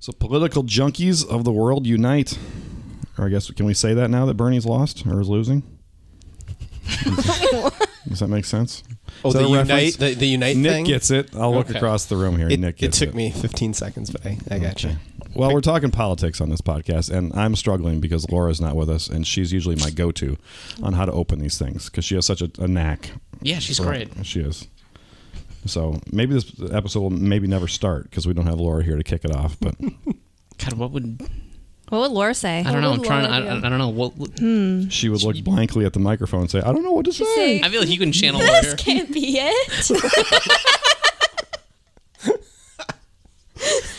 So, political junkies of the world unite. Or I guess can we say that now that Bernie's lost or is losing? Does that make sense? Oh, the unite, the, the unite Nick thing. gets it. I'll look Okay. across the room here. it, Nick it gets took me 15 seconds, but I, I got you. Well, we're talking politics on this podcast, and I'm struggling because Laura's not with us, and she's usually my go-to on how to open these things because she has such a, a knack. Yeah, she's for- great. She is. So maybe this episode will maybe never start because we don't have Laura here to kick it off. But God, what would What would Laura say? I don't know? I'm trying. To, I, do? I don't know. What, what- hmm. she would look blankly at the microphone and say, "I don't know what to say." say- I feel like you can channel Laura. This can't be it.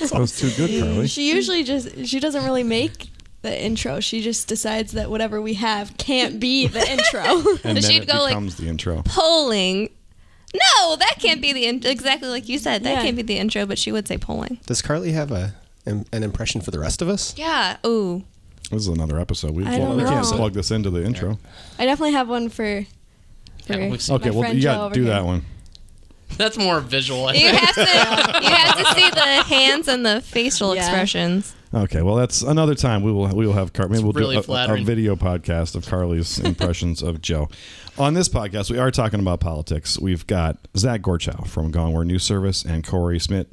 That was too good, Carly. she usually just she doesn't really make the intro. She just decides that whatever we have can't be the intro. And then she'd it go like- becomes the intro. Polling. No, that can't be the in- exactly like you said. That Yeah. can't be the intro, but she would say polling. Does Carly have a an, an impression for the rest of us? Yeah. Ooh. This is another episode. We, I don't we can't know. plug this into the intro. I definitely have one for. for Yeah, we've seen- Okay, my well friend you Joe got over to do here. that one. That's more visual. I You think. have to you have to see the hands and the facial Yeah. expressions. Okay, well that's another time we will we will have Car- maybe we'll really do a, a video podcast of Carly's impressions of Joe. On this podcast, we are talking about politics. We've got Zach Gorchow from Gongwer News Service and Cory Smidt,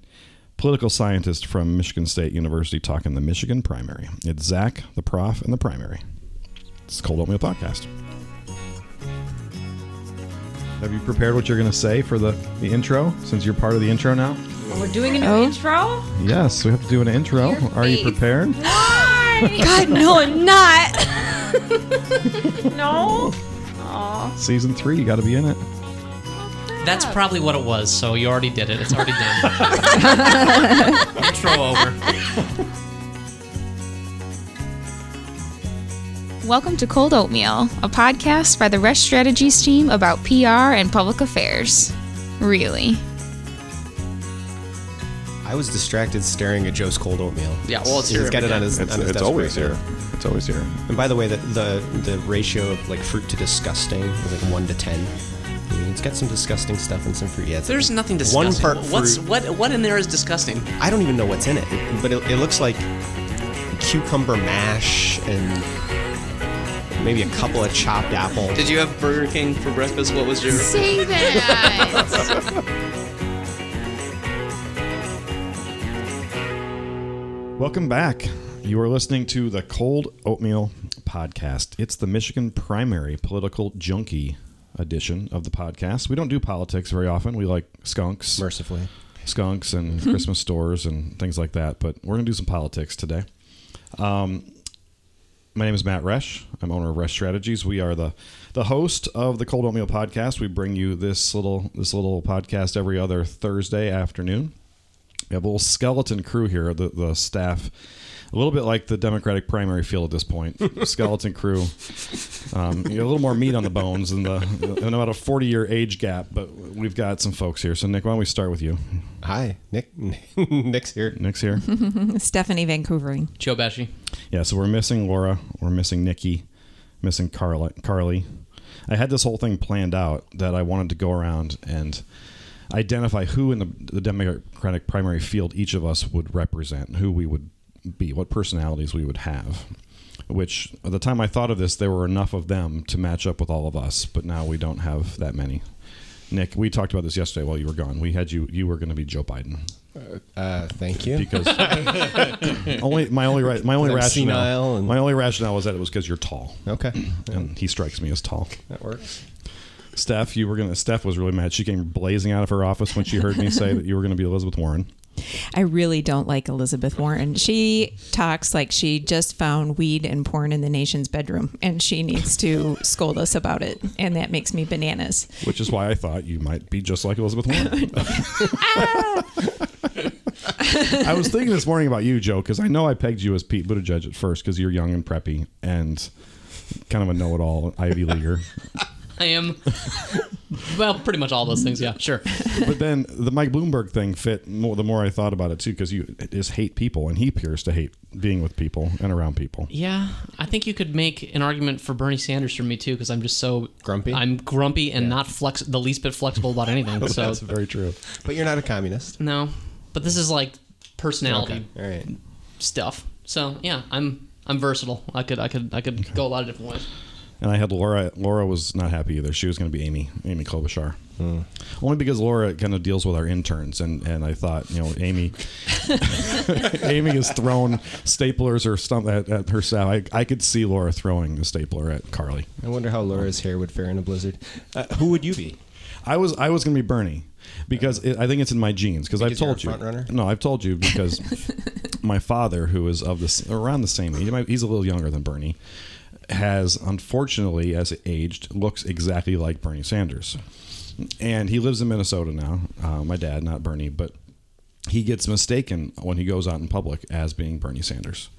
political scientist from Michigan State University, talking the Michigan primary. It's Zach, the prof, and the primary. It's Cold Oatmeal Podcast. Have you prepared what you're going to say for the, the intro? Since you're part of the intro now. Oh, we're doing an new oh. intro? Yes, we have to do an intro. Are you face. prepared? God, no, I'm not. No? Aww. Season three, you got to be in it. That's oh, probably what it was. So you already did it. It's already done. Intro over. Welcome to Cold Oatmeal, a podcast by the Resch Strategies team about PR and public affairs. Really. I was distracted staring at Joe's cold oatmeal. Yeah, well, it's He's here got it on his. It's, on his it's desk always right now. here. It's always here. And by the way, the the, the ratio of like fruit to disgusting is like one to ten. I mean, It's got some disgusting stuff and some fruit. Yeah, it's There's like nothing disgusting. One disgusting. part What's fruit. what? What in there is disgusting? I don't even know what's in it, but it, it looks like cucumber mash and maybe a couple of chopped apples. Did you have Burger King for breakfast? What was your? Say that! Welcome back. You are listening to the Cold Oatmeal Podcast. It's the Michigan primary political junkie edition of the podcast. We don't do politics very often. We like skunks, Mercifully. skunks, and Christmas stores and things like that. But we're going to do some politics today. Um, my name is Matt Resch. I'm owner of Resch Strategies. We are the the host of the Cold Oatmeal Podcast. We bring you this little this little podcast every other Thursday afternoon. We have a little skeleton crew here, the, the staff, a little bit like the Democratic primary field at this point. skeleton crew, um, you know, a little more meat on the bones than the, and about a 40 year age gap, but we've got some folks here. So, Nick, why don't we start with you? Hi, Nick. Nick's here. Nick's here. Stephanie Vancouvering. Joe Pesci. Yeah, so we're missing Laura, we're missing Nikki, missing Carla, Carly. I had this whole thing planned out that I wanted to go around and identify who in the, the Democratic primary field each of us would represent, who we would be, what personalities we would have. Which, at the time I thought of this, there were enough of them to match up with all of us, but now we don't have that many. Nick, we talked about this yesterday while you were gone. We had you, you were going to be Joe Biden Uh, thank you. because only my only ra- my only I'm rationale senile and- my only rationale was that it was because you're tall, okay, and he strikes me as tall. that works. Steph, you were gonna. Steph was really mad. She came blazing out of her office when she heard me say that you were gonna be Elizabeth Warren. I really don't like Elizabeth Warren. She talks like she just found weed and porn in the nation's bedroom, and she needs to scold us about it, and that makes me bananas. Which is why I thought you might be just like Elizabeth Warren. I was thinking this morning about you, Joe, because I know I pegged you as Pete Buttigieg at first because you're young and preppy and kind of a know-it-all Ivy leaguer. I am. well, pretty much all those things. Yeah, sure. but then the Mike Bloomberg thing fit more the more I thought about it too, because you just hate people, and he appears to hate being with people and around people. Yeah, I think you could make an argument for Bernie Sanders for me too, because I'm just so Grumpy? I'm grumpy and not flex the least bit flexible about anything. So That's very true. But you're not a communist. no, but this is like personality. Okay. All right. stuff. So yeah, I'm I'm versatile. I could I could I could go a lot of different ways. And I had Laura. Laura was not happy either. She was going to be Amy, Amy Klobuchar. Only because Laura kind of deals with our interns, and, and I thought, you know, Amy, Amy has thrown staplers or something at, at her staff. I, I could see Laura throwing a stapler at Carly. I wonder how Laura's hair would fare in a blizzard. Uh, who would you be? I was I was going to be Bernie because it, I think it's in my genes. Because I've told you, front runner? no, I've told you because my father, who is of this around the same age, he's a little younger than Bernie, has unfortunately, as it aged, looks exactly like Bernie Sanders, and he lives in Minnesota now. Uh, my dad, not Bernie, but he gets mistaken when he goes out in public as being Bernie Sanders.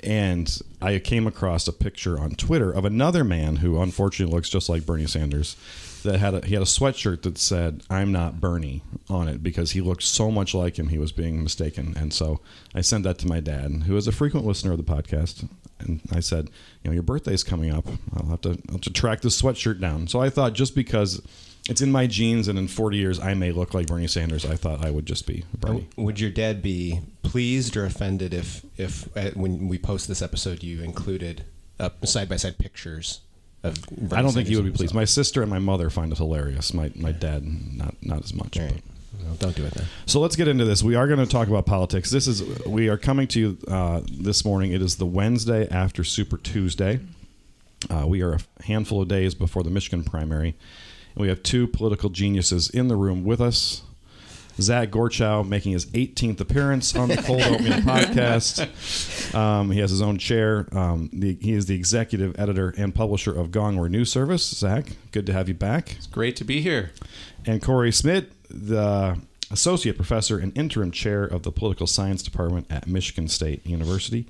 And I came across a picture on Twitter of another man who unfortunately looks just like Bernie Sanders. That had a, he had a sweatshirt that said "I'm not Bernie" on it because he looked so much like him. He was being mistaken, and so I sent that to my dad, who is a frequent listener of the podcast. And I said, "You know, your birthday's coming up. I'll have to I'll have to track this sweatshirt down." So I thought, just because it's in my genes, and in 40 years I may look like Bernie Sanders, I thought I would just be Bernie. Would your dad be pleased or offended if, if uh, when we post this episode, you included side by side pictures of? Bernie I don't think he would be pleased. himself? My sister and my mother find it hilarious. My my dad not not as much. But- right. Well, don't do it then. So let's get into this. We are going to talk about politics. This is we are coming to you uh, this morning. It is the Wednesday after Super Tuesday. Uh, we are a handful of days before the Michigan primary, and we have two political geniuses in the room with us. Zach Gorchow making his 18th appearance on the Cold Oatmeal podcast. Um, he has his own chair. Um, the, he is the executive editor and publisher of Gongwer News Service. Zach, good to have you back. It's great to be here. And Cory Smidt, the associate professor and interim chair of the political science department at Michigan State University.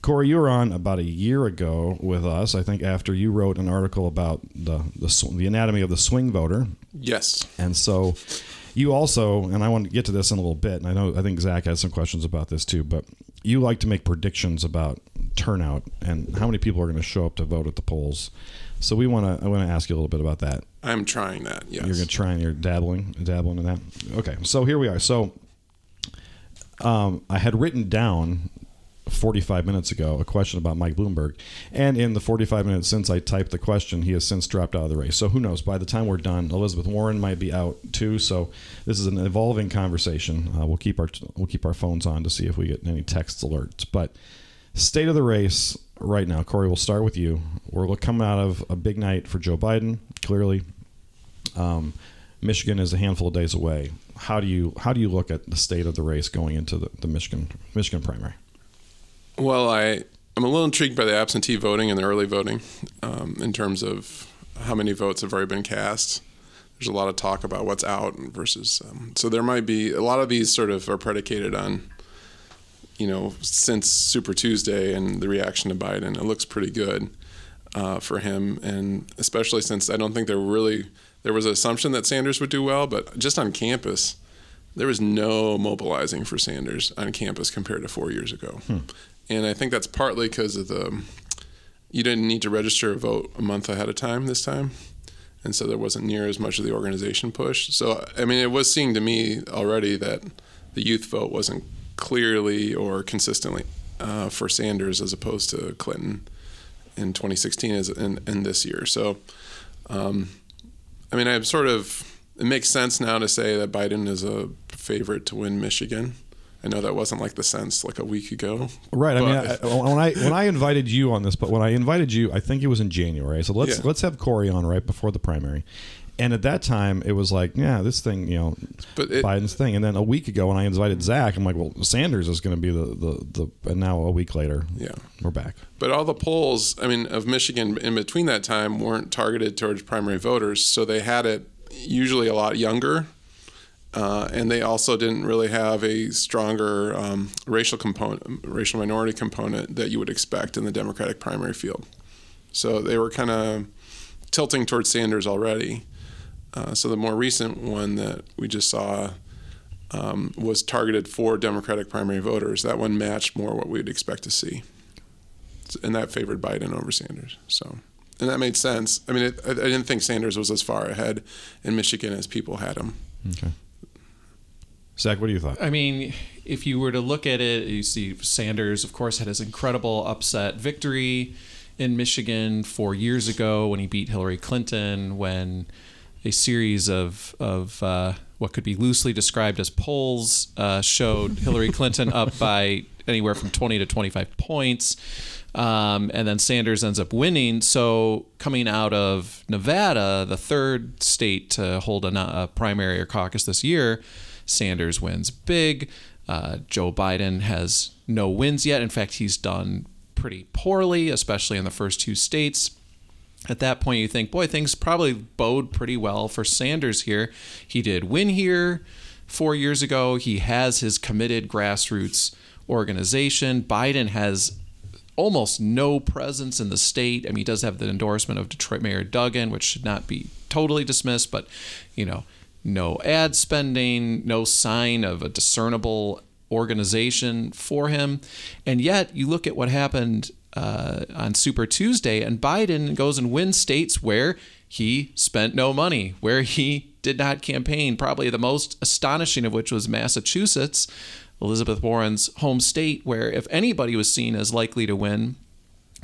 Cory, you were on about a year ago with us. I think after you wrote an article about the the, the anatomy of the swing voter, Yes. and so you also, and I want to get to this in a little bit. And I know I think Zach has some questions about this too, but you like to make predictions about turnout and how many people are going to show up to vote at the polls. So we want to I want to ask you a little bit about that. I'm trying that. Yes. You're gonna try and you're dabbling, dabbling in that. Okay, so here we are. So, um, I had written down 45 minutes ago a question about Mike Bloomberg, and in the 45 minutes since I typed the question, he has since dropped out of the race. So who knows? By the time we're done, Elizabeth Warren might be out too. So this is an evolving conversation. Uh, we'll keep our we'll keep our phones on to see if we get any text alerts, but. State of the race right now, Cory. We'll start with you. We're coming out of a big night for Joe Biden. Clearly, um, Michigan is a handful of days away. How do you how do you look at the state of the race going into the, the Michigan Michigan primary? Well, I I'm a little intrigued by the absentee voting and the early voting, um, in terms of how many votes have already been cast. There's a lot of talk about what's out versus. Um, so there might be a lot of these sort of are predicated on, you know, since Super Tuesday and the reaction to Biden, it looks pretty good uh, for him, and especially since I don't think there really there was an assumption that Sanders would do well, but just on campus, there was no mobilizing for Sanders on campus compared to four years ago. And I think that's partly because of the you didn't need to register a vote a month ahead of time this time. And so there wasn't near as much of the organization push. So, I mean, it was seeing to me already that the youth vote wasn't clearly or consistently uh, for Sanders as opposed to Clinton in 2016 as in, in this year. So, um, I mean, I'm sort of. It makes sense now to say that Biden is a favorite to win Michigan. I know that wasn't like the sense like a week ago. Right. I mean, I, when I when I invited you on this, but when I invited you, I think it was in January. So let's Yeah. let's have Cory on right before the primary. And at that time, it was like, yeah, this thing, you know, But it- Biden's thing. And then a week ago, when I invited Zach, I'm like, well, Sanders is going to be the, the the. And now a week later, Yeah. we're back. But all the polls, I mean, of Michigan in between that time weren't targeted towards primary voters, so they had it usually a lot younger, uh, and they also didn't really have a stronger um, racial component, racial minority component that you would expect in the Democratic primary field. So they were kind of tilting towards Sanders already. Uh, so the more recent one that we just saw um, was targeted for Democratic primary voters. That one matched more what we'd expect to see and that favored Biden over Sanders. So, and that made sense. I mean, it, I, I didn't think Sanders was as far ahead in Michigan as people had him. Okay. Zach, what do you thought? I mean, if you were to look at it, you see Sanders, of course, had his incredible upset victory in Michigan four years ago when he beat Hillary Clinton, when a series of, of uh, what could be loosely described as polls uh, showed Hillary Clinton up by anywhere from 20 to 25 points. Um, and then Sanders ends up winning. So, coming out of Nevada, the third state to hold a, a primary or caucus this year, Sanders wins big. Uh, Joe Biden has no wins yet. In fact, he's done pretty poorly, especially in the first two states. At that point, you think, boy, things probably bode pretty well for Sanders here. He did win here four years ago. He has his committed grassroots organization. Biden has almost no presence in the state. I mean, he does have the endorsement of Detroit Mayor Duggan, which should not be totally dismissed, but, you know, no ad spending, no sign of a discernible organization for him. And yet, you look at what happened uh, on Super Tuesday, and Biden goes and wins states where he spent no money, where he did not campaign. Probably the most astonishing of which was Massachusetts, Elizabeth Warren's home state, where if anybody was seen as likely to win,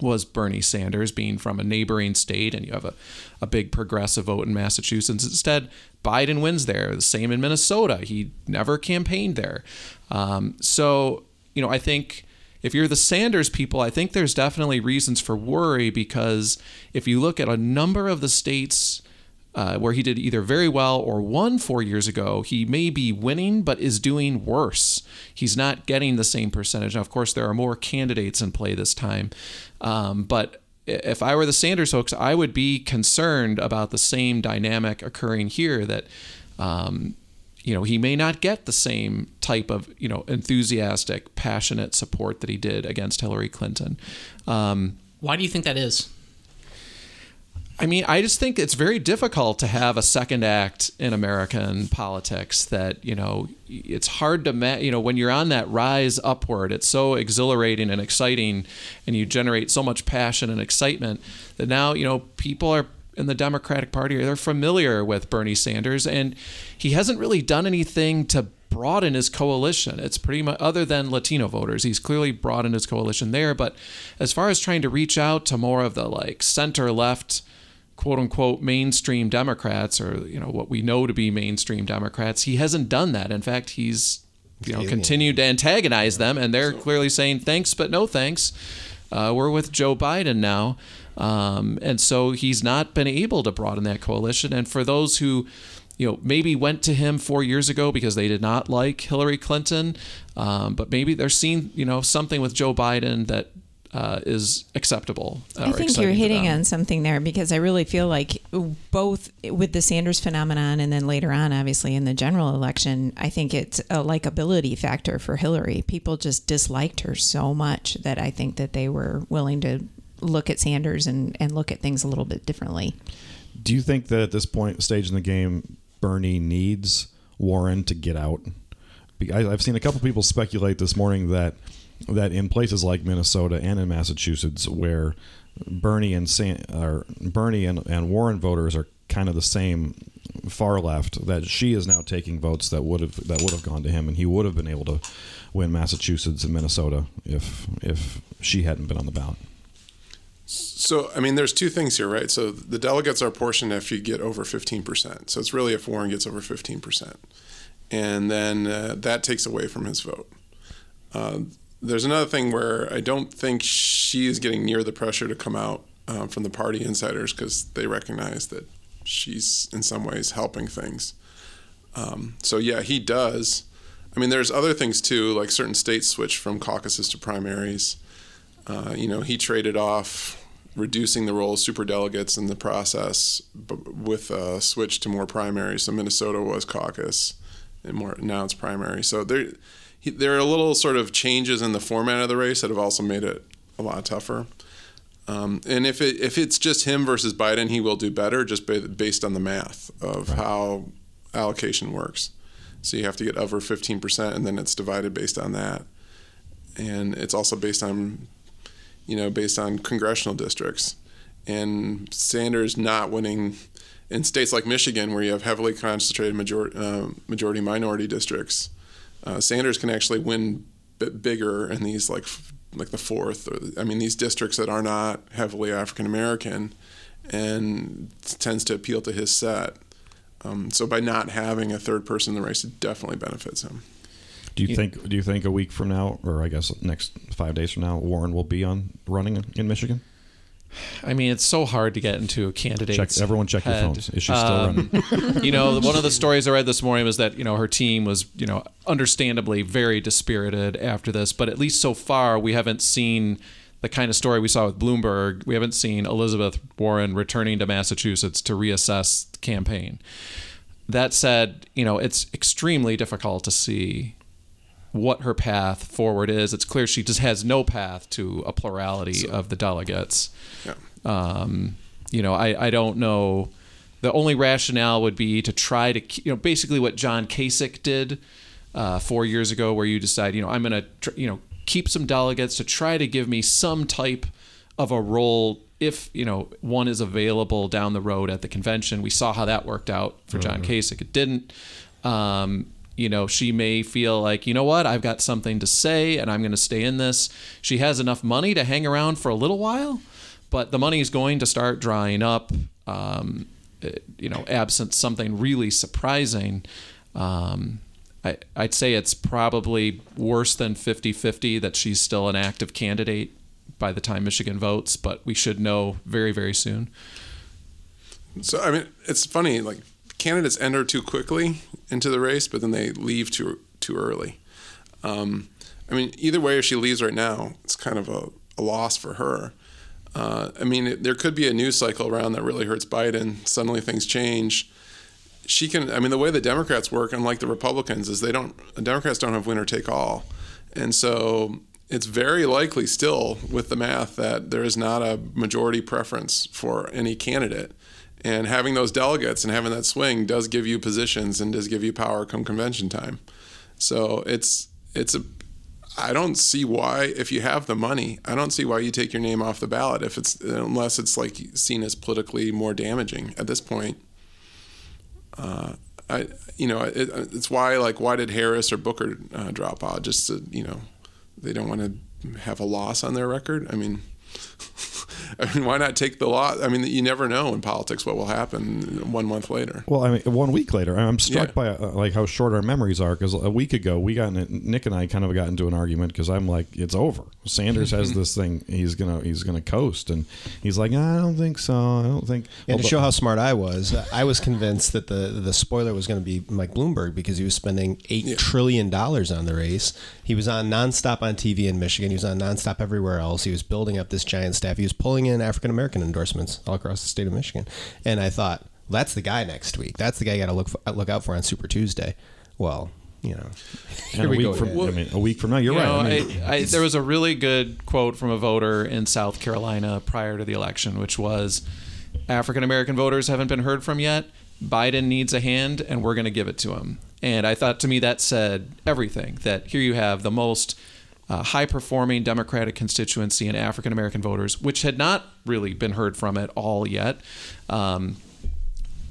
was Bernie Sanders being from a neighboring state, and you have a, a big progressive vote in Massachusetts. Instead, Biden wins there. The same in Minnesota. He never campaigned there. Um, so, you know, I think if you're the Sanders people, I think there's definitely reasons for worry because if you look at a number of the states uh, where he did either very well or won four years ago, he may be winning but is doing worse. He's not getting the same percentage. Now, of course, there are more candidates in play this time, um, but if I were the Sanders folks, I would be concerned about the same dynamic occurring here that. Um, you know, he may not get the same type of, you know, enthusiastic, passionate support that he did against Hillary Clinton. Um, Why do you think that is? I mean, I just think it's very difficult to have a second act in American politics that, you know, it's hard to, ma- you know, when you're on that rise upward, it's so exhilarating and exciting and you generate so much passion and excitement that now, you know, people are in the Democratic Party, they're familiar with Bernie Sanders and he hasn't really done anything to broaden his coalition. It's pretty much other than Latino voters. He's clearly broadened his coalition there, but as far as trying to reach out to more of the like center left quote unquote mainstream Democrats or you know what we know to be mainstream Democrats. He hasn't done that. In fact, he's you know continued to antagonize them, and they're clearly saying thanks but no thanks. Uh, we're with Joe Biden now, um, and so he's not been able to broaden that coalition. And for those who you know, maybe went to him four years ago because they did not like Hillary Clinton, um, but maybe they're seeing, you know, something with Joe Biden that uh, is acceptable. I think you're hitting on something there because I really feel like both with the Sanders phenomenon and then later on, obviously, in the general election, I think it's a likability factor for Hillary. People just disliked her so much that I think that they were willing to look at Sanders and, and look at things a little bit differently. Do you think that at this point stage in the game, Bernie needs Warren to get out? I've seen a couple people speculate this morning that that in places like Minnesota and in Massachusetts, where Bernie and San, or Bernie and, and Warren voters are kind of the same far left, that she is now taking votes that would have that would have gone to him, and he would have been able to win Massachusetts and Minnesota if if she hadn't been on the ballot. So, I mean, there's two things here, right? So the delegates are portioned if you get over 15%. So it's really if Warren gets over 15%. And then uh, that takes away from his vote. Uh, there's another thing where I don't think she is getting near the pressure to come out uh, from the party insiders because they recognize that she's in some ways helping things. Um, so, yeah, he does. I mean, there's other things too, like certain states switch from caucuses to primaries. Uh, you know, he traded off reducing the role of super delegates in the process with a switch to more primaries. So Minnesota was caucus, and more now it's primary. So there, he, there are little sort of changes in the format of the race that have also made it a lot tougher. Um, and if it if it's just him versus Biden, he will do better just based on the math of right. how allocation works. So you have to get over 15%, and then it's divided based on that. And it's also based on you know, based on congressional districts. And Sanders not winning in states like Michigan, where you have heavily concentrated major, uh, majority minority districts, uh, Sanders can actually win bigger in these like like the fourth. Or, I mean, these districts that are not heavily African American, and tends to appeal to his set. Um, so by not having a third person in the race, it definitely benefits him. Do you think? Do you think a week from now, or I guess next five days from now, Warren will be on running in Michigan? I mean, it's so hard to get into a candidate's Check- everyone check your phones. Is she still um, running? you know, one of the stories I read this morning was that you know her team was you know understandably very dispirited after this, but at least so far we haven't seen the kind of story we saw with Bloomberg. We haven't seen Elizabeth Warren returning to Massachusetts to reassess the campaign. That said, you know, it's extremely difficult to see what her path forward is. It's clear she just has no path to a plurality of the delegates. Yeah. Um, you know, I, I don't know. The only rationale would be to try to, you know, basically what John Kasich did uh, four years ago, where you decide, you know, I'm going to, tr- you know, keep some delegates to try to give me some type of a role if, you know, one is available down the road at the convention. We saw how that worked out for John Kasich. It didn't. Um, you know, she may feel like, you know what, I've got something to say and I'm going to stay in this. She has enough money to hang around for a little while, but the money is going to start drying up. Um, you know, absent something really surprising. Um, I, I'd say it's probably worse than 50 50 that she's still an active candidate by the time Michigan votes, but we should know very, very soon. So I mean, it's funny. Like candidates enter too quickly into the race, but then they leave too too early. Um, I mean, either way, if she leaves right now, it's kind of a, a loss for her. Uh, I mean, it, there could be a news cycle around that really hurts Biden. Suddenly things change. She can. I mean, the way the Democrats work, unlike the Republicans, is they don't. The Democrats don't have winner take all, and so it's very likely still with the math that there is not a majority preference for any candidate. And having those delegates and having that swing does give you positions and does give you power come convention time. So it's it's a I don't see why if you have the money, I don't see why you take your name off the ballot if it's unless it's like seen as politically more damaging at this point. Uh, I you know it, it's why like why did Harris or Booker uh, drop out just to, you know they don't want to have a loss on their record. I mean. I mean, why not take the law? I mean, you never know in politics what will happen one month later. Well, I mean, one week later, I'm struck Yeah. by uh, like how short our memories are. Because a week ago, we got in, Nick and I kind of got into an argument because I'm like, it's over. Sanders has this thing. He's gonna he's gonna coast, and he's like, I don't think so. I don't think. And to Although- show how smart I was, I was convinced that the the spoiler was going to be Mike Bloomberg because he was spending eight trillion dollars on the race. He was on nonstop on TV in Michigan. He was on nonstop everywhere else. He was building up this giant staff. He was pulling in African American endorsements all across the state of Michigan. And I thought that's the guy next week. That's the guy you got to look for, look out for on Super Tuesday. Well, you know, here a we week go. from again. I mean, a week from now, you're You right. know, I mean, I, I, there was a really good quote from a voter in South Carolina prior to the election, which was African American voters haven't been heard from yet. Biden needs a hand, and we're going to give it to him. And I thought to me that said everything that here you have the most uh, high performing Democratic constituency and African American voters, which had not really been heard from at all yet. Um,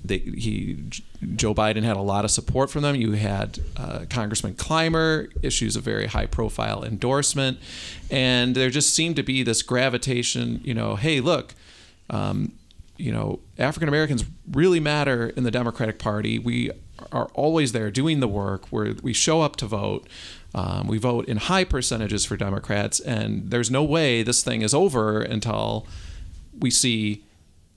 they, he Joe Biden had a lot of support from them. You had uh, Congressman Clyburn issues a very high profile endorsement, and there just seemed to be this gravitation. You know, hey, look, um, you know, African Americans really matter in the Democratic Party. We are always there doing the work. Where we show up to vote. Um, we vote in high percentages for Democrats, and there's no way this thing is over until we see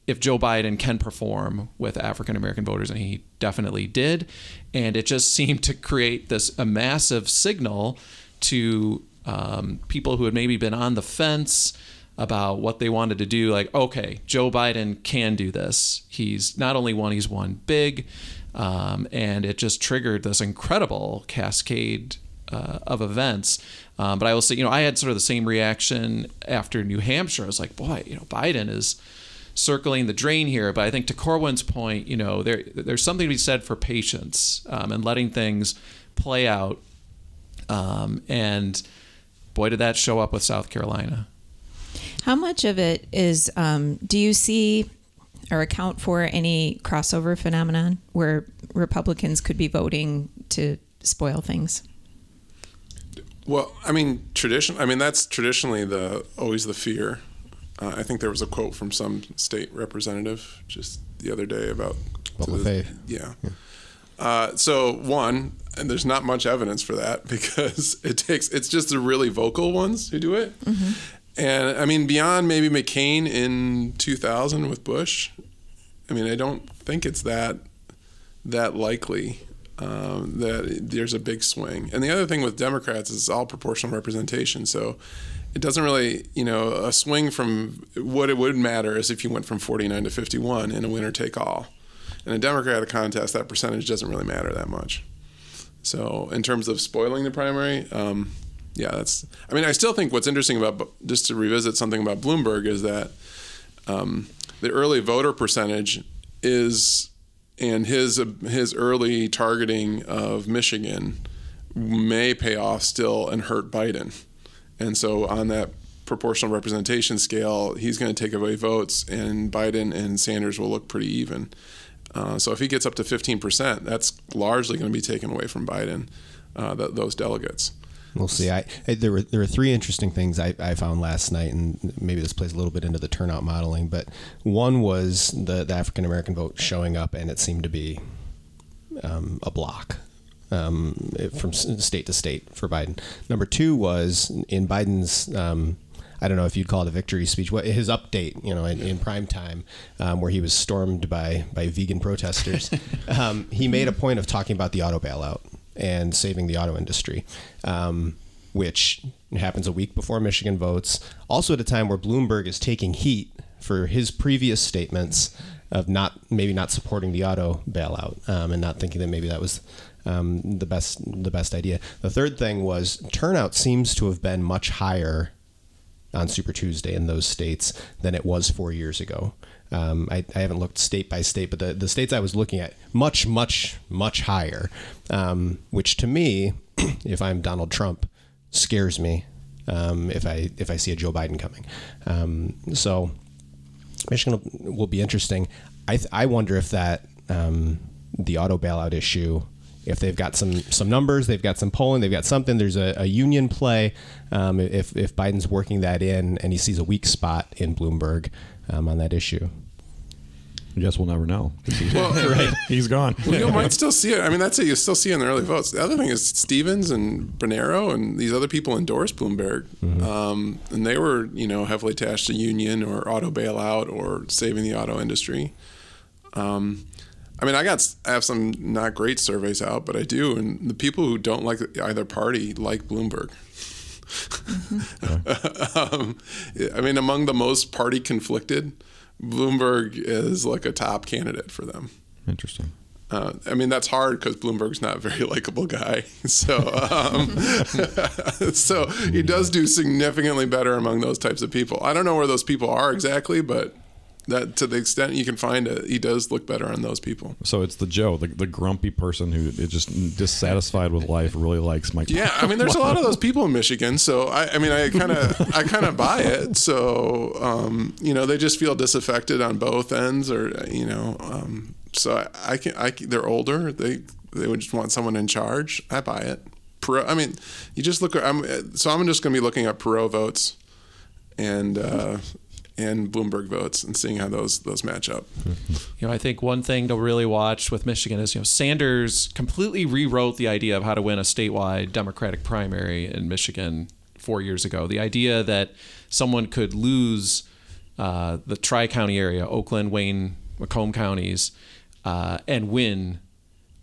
if Joe Biden can perform with African American voters, and he definitely did. And it just seemed to create this a massive signal to um, people who had maybe been on the fence about what they wanted to do. Like, okay, Joe Biden can do this. He's not only won, he's won big. Um, and it just triggered this incredible cascade uh, of events. Um, but I will say, you know, I had sort of the same reaction after New Hampshire. I was like, boy, you know, Biden is circling the drain here. But I think to Corwin's point, you know, there there's something to be said for patience um, and letting things play out. Um, and boy, did that show up with South Carolina. How much of it is, um, do you see or account for any crossover phenomenon where Republicans could be voting to spoil things? Well, I mean, tradition. I mean, that's traditionally the always the fear. Uh, I think there was a quote from some state representative just the other day about About to LaFave. the- Yeah. Uh, so one, and there's not much evidence for that because it takes it's just the really vocal ones who do it. And I mean, beyond maybe McCain in 2000 with Bush, I mean, I don't think it's that that likely um, that there's a big swing. And the other thing with Democrats is all proportional representation. So it doesn't really, you know, a swing from what it would matter is if you went from 49 to 51 in a winner take all. In a Democratic contest, that percentage doesn't really matter that much. So in terms of spoiling the primary, um, yeah, that's. I mean, I still think what's interesting about just to revisit something about Bloomberg is that um, the early voter percentage is and his his early targeting of Michigan may pay off still and hurt Biden. And so on that proportional representation scale, he's going to take away votes, and Biden and Sanders will look pretty even. Uh, so if he gets up to 15%, that's largely going to be taken away from Biden, uh, th- those delegates. We'll see. I, I there were there were three interesting things I, I found last night, and maybe this plays a little bit into the turnout modeling. But one was the, the African American vote showing up, and it seemed to be um, a block um, from state to state for Biden. Number two was in Biden's. Um, I don't know if you'd call it a victory speech. What his update, you know, in, in prime time, um, where he was stormed by by vegan protesters, um, he made a point of talking about the auto bailout and saving the auto industry, um, which happens a week before Michigan votes. Also, at a time where Bloomberg is taking heat for his previous statements of not maybe not supporting the auto bailout um, and not thinking that maybe that was um, the best the best idea. The third thing was turnout seems to have been much higher on Super Tuesday in those states than it was four years ago. Um, I, I haven't looked state by state, but the, the states I was looking at much, much, much higher, um, which to me, if I'm Donald Trump, scares me um, if I if I see a Joe Biden coming. Um, so Michigan will, will be interesting. I th- I wonder if that um, the auto bailout issue, if they've got some some numbers, they've got some polling, they've got something. There's a, a union play. Um, if if Biden's working that in and he sees a weak spot in Bloomberg um, on that issue. I guess we'll never know. He's, Well, right. He's gone. Well, you might still see it. I mean, that's it. You still see it in the early votes. The other thing is Stevens and Bernero and these other people endorsed Bloomberg, um, and they were, you know, heavily attached to union or auto bailout or saving the auto industry. Um, I mean, I got I have some not great surveys out, but I do, and the people who don't like either party like Bloomberg. um, I mean, among the most party conflicted, Bloomberg is like a top candidate for them. Interesting. Uh, I mean, that's hard because Bloomberg's not a very likable guy. So, um, so he does do significantly better among those types of people. I don't know where those people are exactly, but that to the extent you can find it, he does look better on those people. So it's the Joe, the, the grumpy person who is just dissatisfied with life, really likes Mike. Yeah, I mean, there's a lot of those people in Michigan. So I, I mean, I kind of, I kind of buy it. So, um, you know, they just feel disaffected on both ends, or you know, um, so I, I can, I they're older. They, they would just want someone in charge. I buy it. Perot, I mean, you just look. I'm, so I'm just going to be looking at Perot votes, and. Uh, and Bloomberg votes and seeing how those those match up. You know, I think one thing to really watch with Michigan is, you know, Sanders completely rewrote the idea of how to win a statewide Democratic primary in Michigan four years ago. The idea that someone could lose uh, the Tri County area, Oakland, Wayne, Macomb counties, uh, and win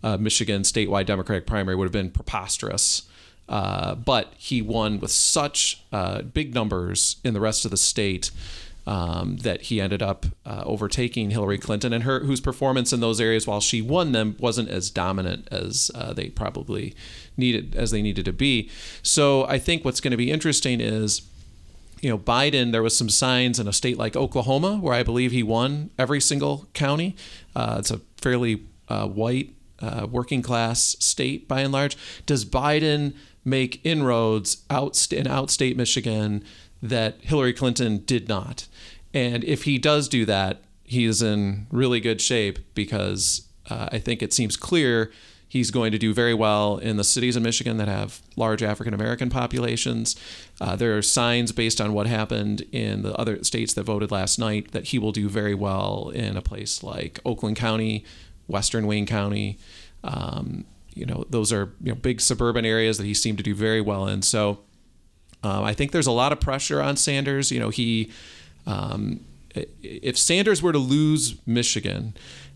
a Michigan statewide Democratic primary would have been preposterous. Uh, but he won with such uh, big numbers in the rest of the state um, that he ended up uh, overtaking Hillary Clinton, and her whose performance in those areas, while she won them, wasn't as dominant as uh, they probably needed as they needed to be. So I think what's going to be interesting is you know, Biden, there was some signs in a state like Oklahoma where I believe he won every single county. Uh, it's a fairly uh, white, uh, working class state by and large. Does Biden make inroads out in outstate Michigan that Hillary Clinton did not? And if he does do that, he is in really good shape because uh, I think it seems clear He's going to do very well in the cities in Michigan that have large African American populations. Uh, there are signs based on what happened in the other states that voted last night that he will do very well in a place like Oakland County, Western Wayne County. Um, you know, those are you know big suburban areas that he seemed to do very well in. So um, I think there's a lot of pressure on Sanders. You know, he um, if Sanders were to lose Michigan,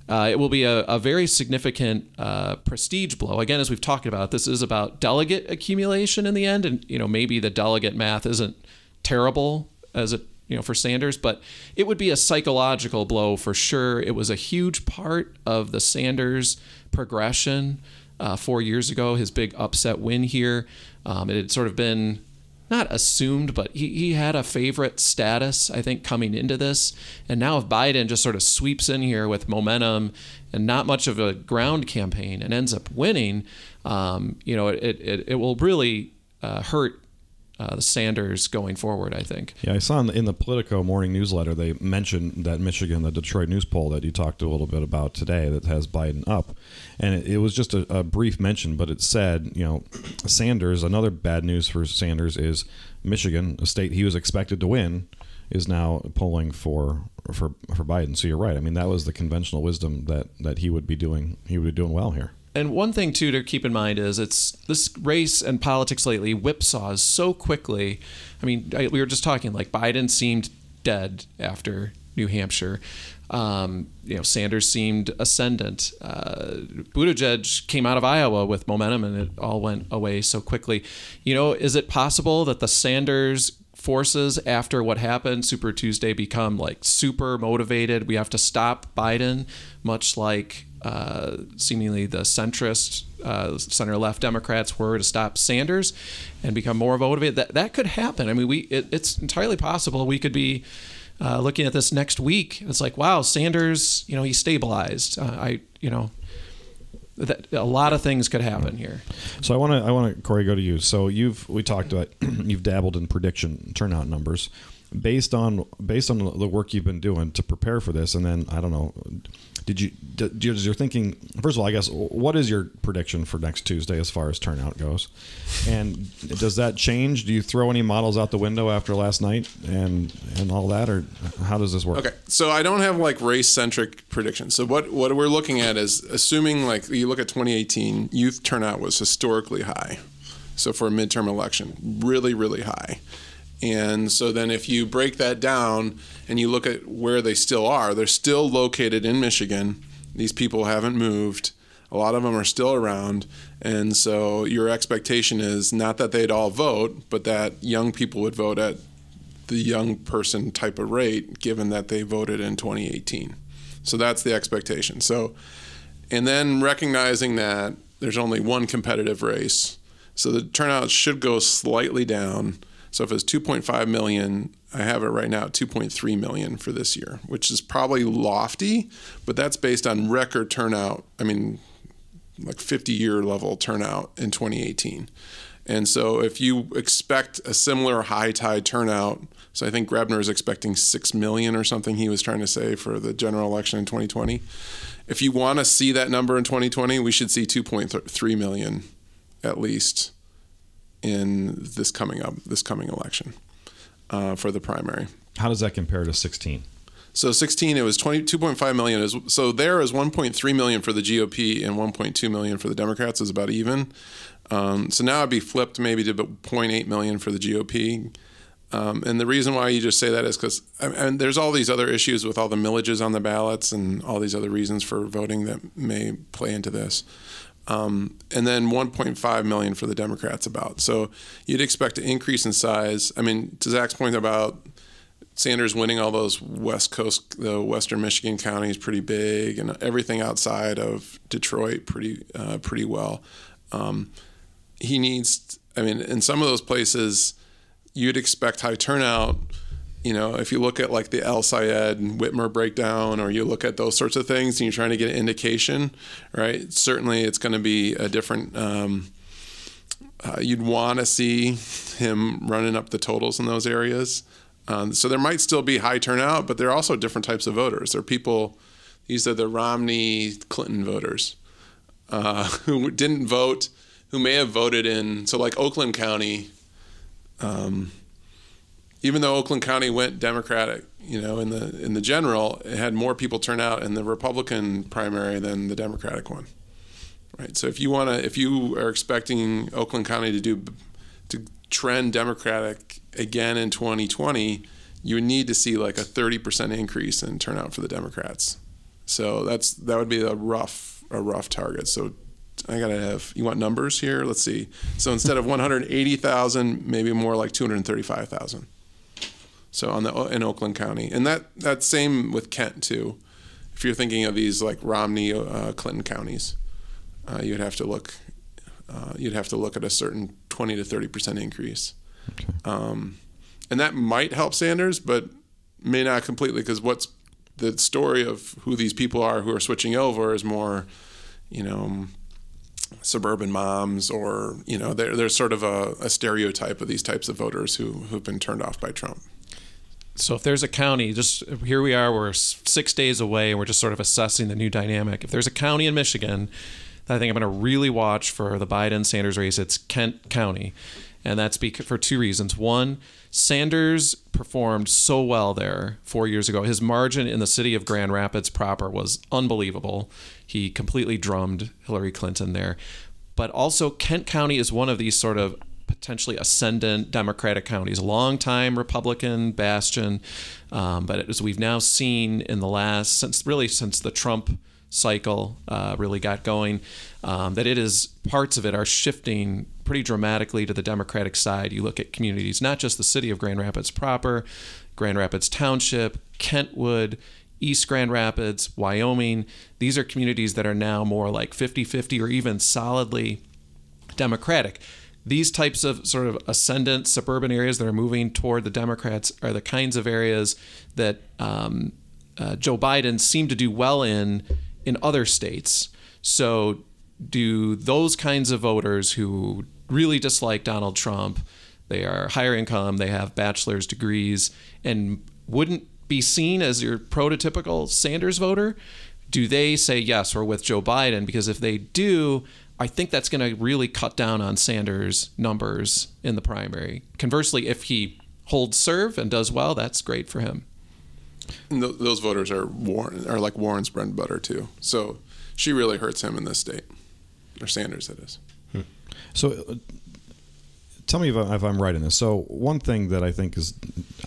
uh, it will be a, a very significant uh, prestige blow. Again, as we've talked about, this is about delegate accumulation in the end, and you know maybe the delegate math isn't terrible as it you know for Sanders, but it would be a psychological blow for sure. It was a huge part of the Sanders progression uh, four years ago, his big upset win here. Um, it had sort of been not assumed, but he, he had a favorite status, I think, coming into this. And now if Biden just sort of sweeps in here with momentum and not much of a ground campaign and ends up winning, um, you know, it, it, it will really uh, hurt uh, Sanders going forward, I think. Yeah, I saw in the, in the Politico morning newsletter they mentioned that Michigan, the Detroit News poll that you talked a little bit about today, that has Biden up, and it, it was just a, a brief mention, but it said, you know, Sanders. Another bad news for Sanders is Michigan, a state he was expected to win, is now polling for for for Biden. So you're right. I mean, that was the conventional wisdom that that he would be doing. He would be doing well here. And one thing too to keep in mind is it's this race and politics lately whipsaws so quickly. I mean, I, we were just talking like Biden seemed dead after New Hampshire. Um, you know, Sanders seemed ascendant. Uh, Buttigieg came out of Iowa with momentum, and it all went away so quickly. You know, is it possible that the Sanders forces after what happened Super Tuesday become like super motivated? We have to stop Biden, much like uh, seemingly the centrist, uh, center left Democrats were to stop Sanders and become more motivated. That that could happen. I mean, we it, it's entirely possible we could be. Uh, looking at this next week, it's like, wow, Sanders, you know, he stabilized. Uh, I, you know, that a lot of things could happen here. So I want to I want to Cory go to you. So you've we talked about you've dabbled in prediction turnout numbers based on based on the work you've been doing to prepare for this, and then I don't know did you did you're thinking first of all i guess what is your prediction for next tuesday as far as turnout goes? And does that change? Do you throw any models out the window after last night and and all that or how does this work? Okay so i don't have like race centric predictions. So what what we're looking at is assuming like you look at 2018 youth turnout was historically high. So for a midterm election really really high. And so then if you break that down and you look at where they still are, they're still located in Michigan. These people haven't moved. A lot of them are still around. And so your expectation is not that they'd all vote, but that young people would vote at the young person type of rate given that they voted in 2018. So that's the expectation. So and then recognizing that there's only one competitive race. So the turnout should go slightly down so if it's 2.5 million, I have it right now at 2.3 million for this year, which is probably lofty, but that's based on record turnout. I mean, like 50 year level turnout in 2018. And so if you expect a similar high tide turnout, so I think Grebner is expecting 6 million or something he was trying to say for the general election in 2020. If you want to see that number in 2020, we should see 2.3 million at least in this coming up this coming election uh, for the primary. How does that compare to 16? So 16, it was 22.5 million. Is so there is 1.3 million for the GOP and 1.2 million for the Democrats is about even. Um, so now it'd be flipped maybe to 0.8 million for the GOP. Um, and the reason why you just say that is because and there's all these other issues with all the millages on the ballots and all these other reasons for voting that may play into this. Um, and then 1.5 million for the Democrats about. So you'd expect an increase in size. I mean, to Zach's point about Sanders winning all those West Coast, the Western Michigan counties, pretty big, and everything outside of Detroit, pretty uh, pretty well. Um, he needs. I mean, in some of those places, you'd expect high turnout you know, if you look at like the El Sayed and Whitmer breakdown, or you look at those sorts of things, and you're trying to get an indication, right? Certainly, it's going to be a different. Um, uh, you'd want to see him running up the totals in those areas. Um, so there might still be high turnout, but there are also different types of voters. There are people, these are the Romney Clinton voters. uh, who didn't vote, who may have voted in. So, like Oakland County, um, even though Oakland County went Democratic, you know, in the in the general, it had more people turn out in the Republican primary than the Democratic one. Right. So if you want to, if you are expecting Oakland County to do to trend Democratic again in 2020, you need to see like a 30% increase in turnout for the Democrats. So that's that would be a rough a rough target. So I gotta have you want numbers here? Let's see. So instead of 180,000, maybe more like 235,000. So on the in Oakland County, and that that same with Kent too. If you're thinking of these like Romney, uh, Clinton counties, uh, you'd have to look. Uh, you'd have to look at a certain 20 to 30 percent increase, um, and that might help Sanders, but may not completely because what's the story of who these people are who are switching over is more, you know, suburban moms or you know, there, there's sort of a, a stereotype of these types of voters who who've been turned off by Trump. So if there's a county, just here we are, we're six days away, and we're just sort of assessing the new dynamic. If there's a county in Michigan that I think I'm going to really watch for the Biden Sanders race, it's Kent County, and that's for two reasons. One, Sanders performed so well there four years ago. His margin in the city of Grand Rapids proper was unbelievable. He completely drummed Hillary Clinton there. But also, Kent County is one of these sort of potentially ascendant Democratic counties, a long-time Republican bastion. Um, but as we've now seen in the last, since really since the Trump cycle uh, really got going, um, that it is parts of it are shifting pretty dramatically to the Democratic side. You look at communities, not just the city of Grand Rapids proper, Grand Rapids Township, Kentwood, East Grand Rapids, Wyoming. These are communities that are now more like 50 50 or even solidly Democratic these types of sort of ascendant suburban areas that are moving toward the Democrats are the kinds of areas that um, uh, Joe Biden seemed to do well in in other states. So, do those kinds of voters who really dislike Donald Trump, they are higher income, they have bachelor's degrees, and wouldn't be seen as your prototypical Sanders voter? Do they say yes, we're with Joe Biden? Because if they do, I think that's going to really cut down on Sanders' numbers in the primary. Conversely, if he holds serve and does well, that's great for him. And th- those voters are Warren, are like Warren's bread and butter too. So she really hurts him in this state, or Sanders, that is. So, uh, tell me if, I, if I'm right in this. So, one thing that I think is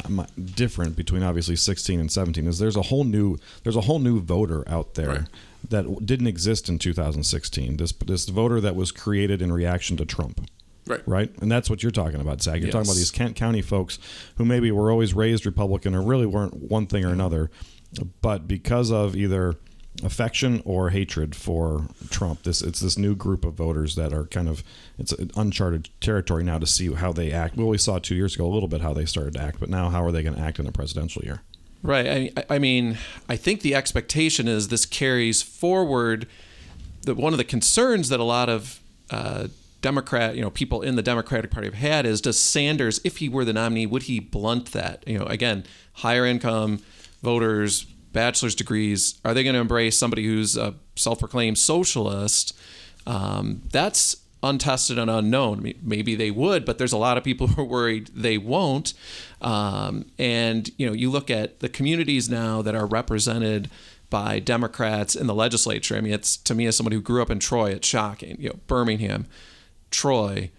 um, different between obviously 16 and 17 is there's a whole new there's a whole new voter out there Right. That didn't exist in 2016. This this voter that was created in reaction to Trump. Right. Right, and that's what you're talking about, Zach. You're talking about these Kent County folks who maybe were always raised Republican or really weren't one thing or another, but because of either affection or hatred for Trump, this it's this new group of voters that are kind of it's uncharted territory now to see how they act. Well, We saw two years ago a little bit how they started to act, but now how are they going to act in a presidential year? Right. I, I mean, I think the expectation is this carries forward. That one of the concerns that a lot of uh, Democrat, you know, people in the Democratic Party have had is does Sanders, if he were the nominee, would he blunt that? You know, again, higher income voters, bachelor's degrees, are they going to embrace somebody who's a self-proclaimed socialist? Um, that's untested and unknown. Maybe they would, but there's a lot of people who are worried they won't. Um, and you know, you look at the communities now that are represented by Democrats in the legislature. I mean, it's to me as someone who grew up in Troy, it's shocking. You know, Birmingham, Troy,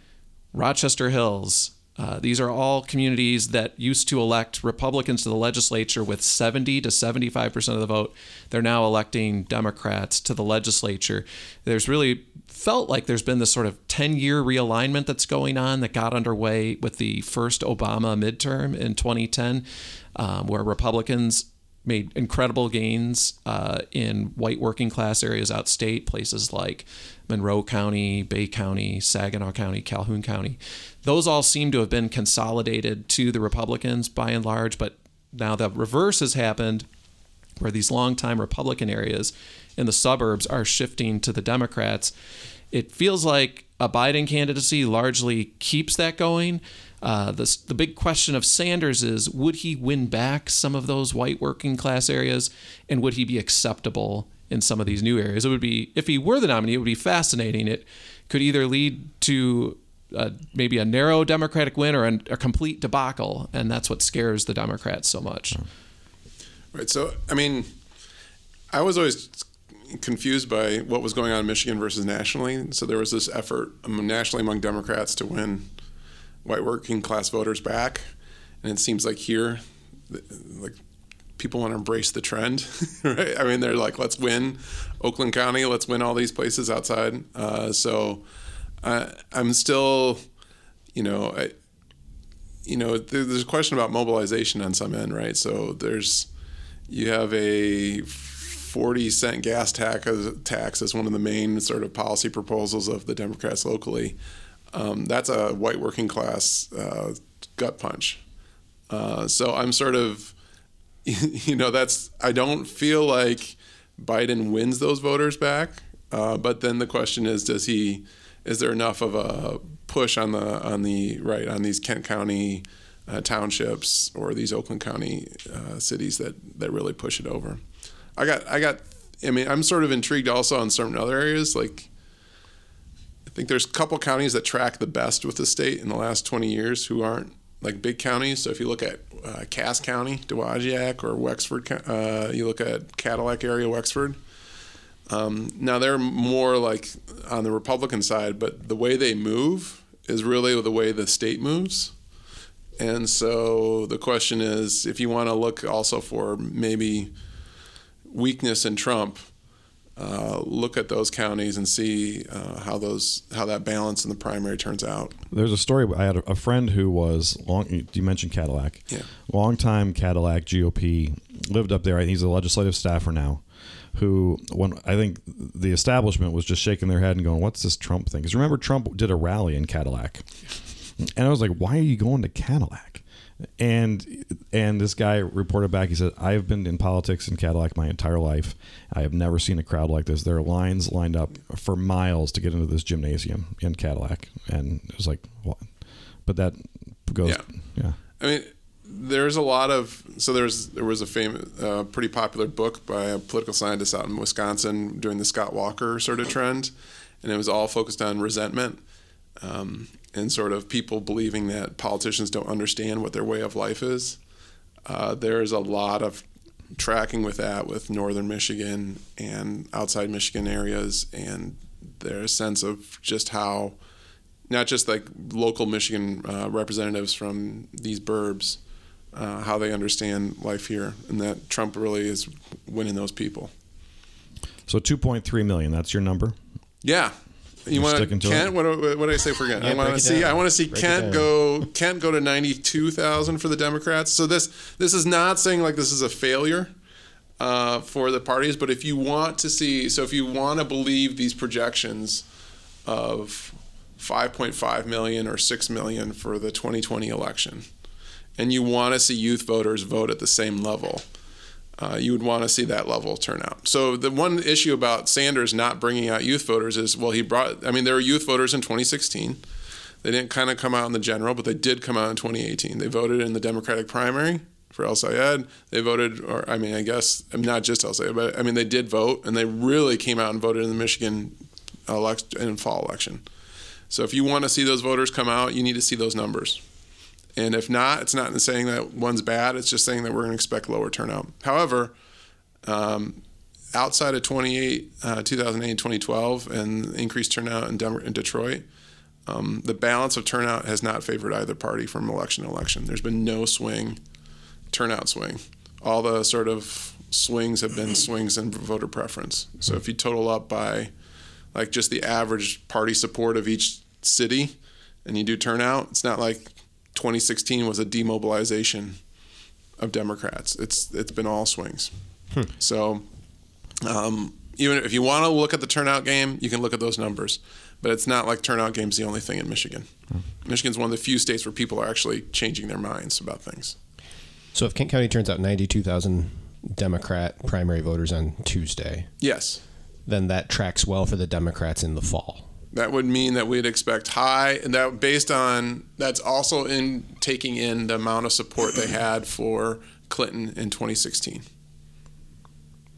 Rochester Hills. Uh, these are all communities that used to elect Republicans to the legislature with 70 to 75 percent of the vote. They're now electing Democrats to the legislature. There's really felt like there's been this sort of 10 year realignment that's going on that got underway with the first Obama midterm in 2010, um, where Republicans made incredible gains uh, in white working class areas outstate, places like Monroe County, Bay County, Saginaw County, Calhoun County. Those all seem to have been consolidated to the Republicans by and large, but now the reverse has happened where these longtime Republican areas in the suburbs are shifting to the Democrats. It feels like a Biden candidacy largely keeps that going. Uh, the, the big question of Sanders is would he win back some of those white working class areas and would he be acceptable in some of these new areas. It would be if he were the nominee, it would be fascinating. It could either lead to uh, maybe a narrow Democratic win or a, a complete debacle, and that's what scares the Democrats so much. Right. So, I mean, I was always confused by what was going on in Michigan versus nationally. So there was this effort nationally among Democrats to win white working class voters back, and it seems like here, like people want to embrace the trend, right? I mean, they're like, let's win Oakland County, let's win all these places outside. Uh, so I, I'm still, you know, I, you know, there- there's a question about mobilization on some end, right? So there's, you have a 40 cent gas tax as, tax as one of the main sort of policy proposals of the Democrats locally. Um, that's a white working class uh, gut punch. Uh, so I'm sort of, you know, that's, I don't feel like Biden wins those voters back. Uh, but then the question is, does he, is there enough of a push on the, on the, right, on these Kent County uh, townships or these Oakland County uh, cities that, that really push it over? I got, I got, I mean, I'm sort of intrigued also on certain other areas. Like, I think there's a couple counties that track the best with the state in the last 20 years who aren't like big counties. So if you look at uh, Cass County, Dowagiac, or Wexford, uh, you look at Cadillac area, Wexford. Um, now they're more like on the Republican side, but the way they move is really the way the state moves. And so the question is, if you want to look also for maybe weakness in Trump, uh, look at those counties and see uh, how those how that balance in the primary turns out. There's a story. I had a, a friend who was long. You mentioned Cadillac. Yeah. Longtime Cadillac GOP lived up there. He's a legislative staffer now. Who when I think the establishment was just shaking their head and going, "What's this Trump thing?" Because remember, Trump did a rally in Cadillac, and I was like, "Why are you going to Cadillac?" And and this guy reported back. He said, "I have been in politics in Cadillac my entire life. I have never seen a crowd like this. There are lines lined up for miles to get into this gymnasium in Cadillac." And it was like, "What?" But that goes, Yeah. yeah. I mean, there's a lot of so there's there was a famous, uh, pretty popular book by a political scientist out in Wisconsin during the Scott Walker sort of trend, and it was all focused on resentment um, and sort of people believing that politicians don't understand what their way of life is. Uh, there's a lot of tracking with that with northern Michigan and outside Michigan areas, and their sense of just how not just like local Michigan uh, representatives from these burbs, uh, how they understand life here, and that Trump really is winning those people. So 2.3 million. That's your number. Yeah. You You're want to Kent? it? What, what, what did I say for Kent? I want to see. down. I want to see Break Kent go. Kent go to ninety two thousand for the Democrats. So this this is not saying like this is a failure uh, for the parties, but if you want to see, so if you want to believe these projections of five point five million or six million for the twenty twenty election, and you want to see youth voters vote at the same level uh, you would want to see that level turn out. So the one issue about Sanders not bringing out youth voters is, well, he brought. I mean, there were youth voters in 2016. They didn't kind of come out in the general, but they did come out in 2018. They voted in the Democratic primary for El Sayed. They voted, or I mean, I guess I mean, not just El Sayed, but I mean, they did vote, and they really came out and voted in the Michigan election in fall election. So if you want to see those voters come out, you need to see those numbers. And if not, it's not saying that one's bad. It's just saying that we're going to expect lower turnout. However, um, outside of 28, uh, 2008, 2012, and increased turnout in, Denver, in Detroit, um, the balance of turnout has not favored either party from election to election. There's been no swing, turnout swing. All the sort of swings have been swings in voter preference. So if you total up by like just the average party support of each city and you do turnout, it's not like 2016 was a demobilization of Democrats. It's it's been all swings. So um, even if you want to look at the turnout game, you can look at those numbers. But it's not like turnout game's the only thing in Michigan. Michigan's one of the few states where people are actually changing their minds about things. So if Kent County turns out 92,000 Democrat primary voters on Tuesday, Yes, then that tracks well for the Democrats in the fall. That would mean that we'd expect high, and that based on that's also in taking in the amount of support they had for Clinton in 2016.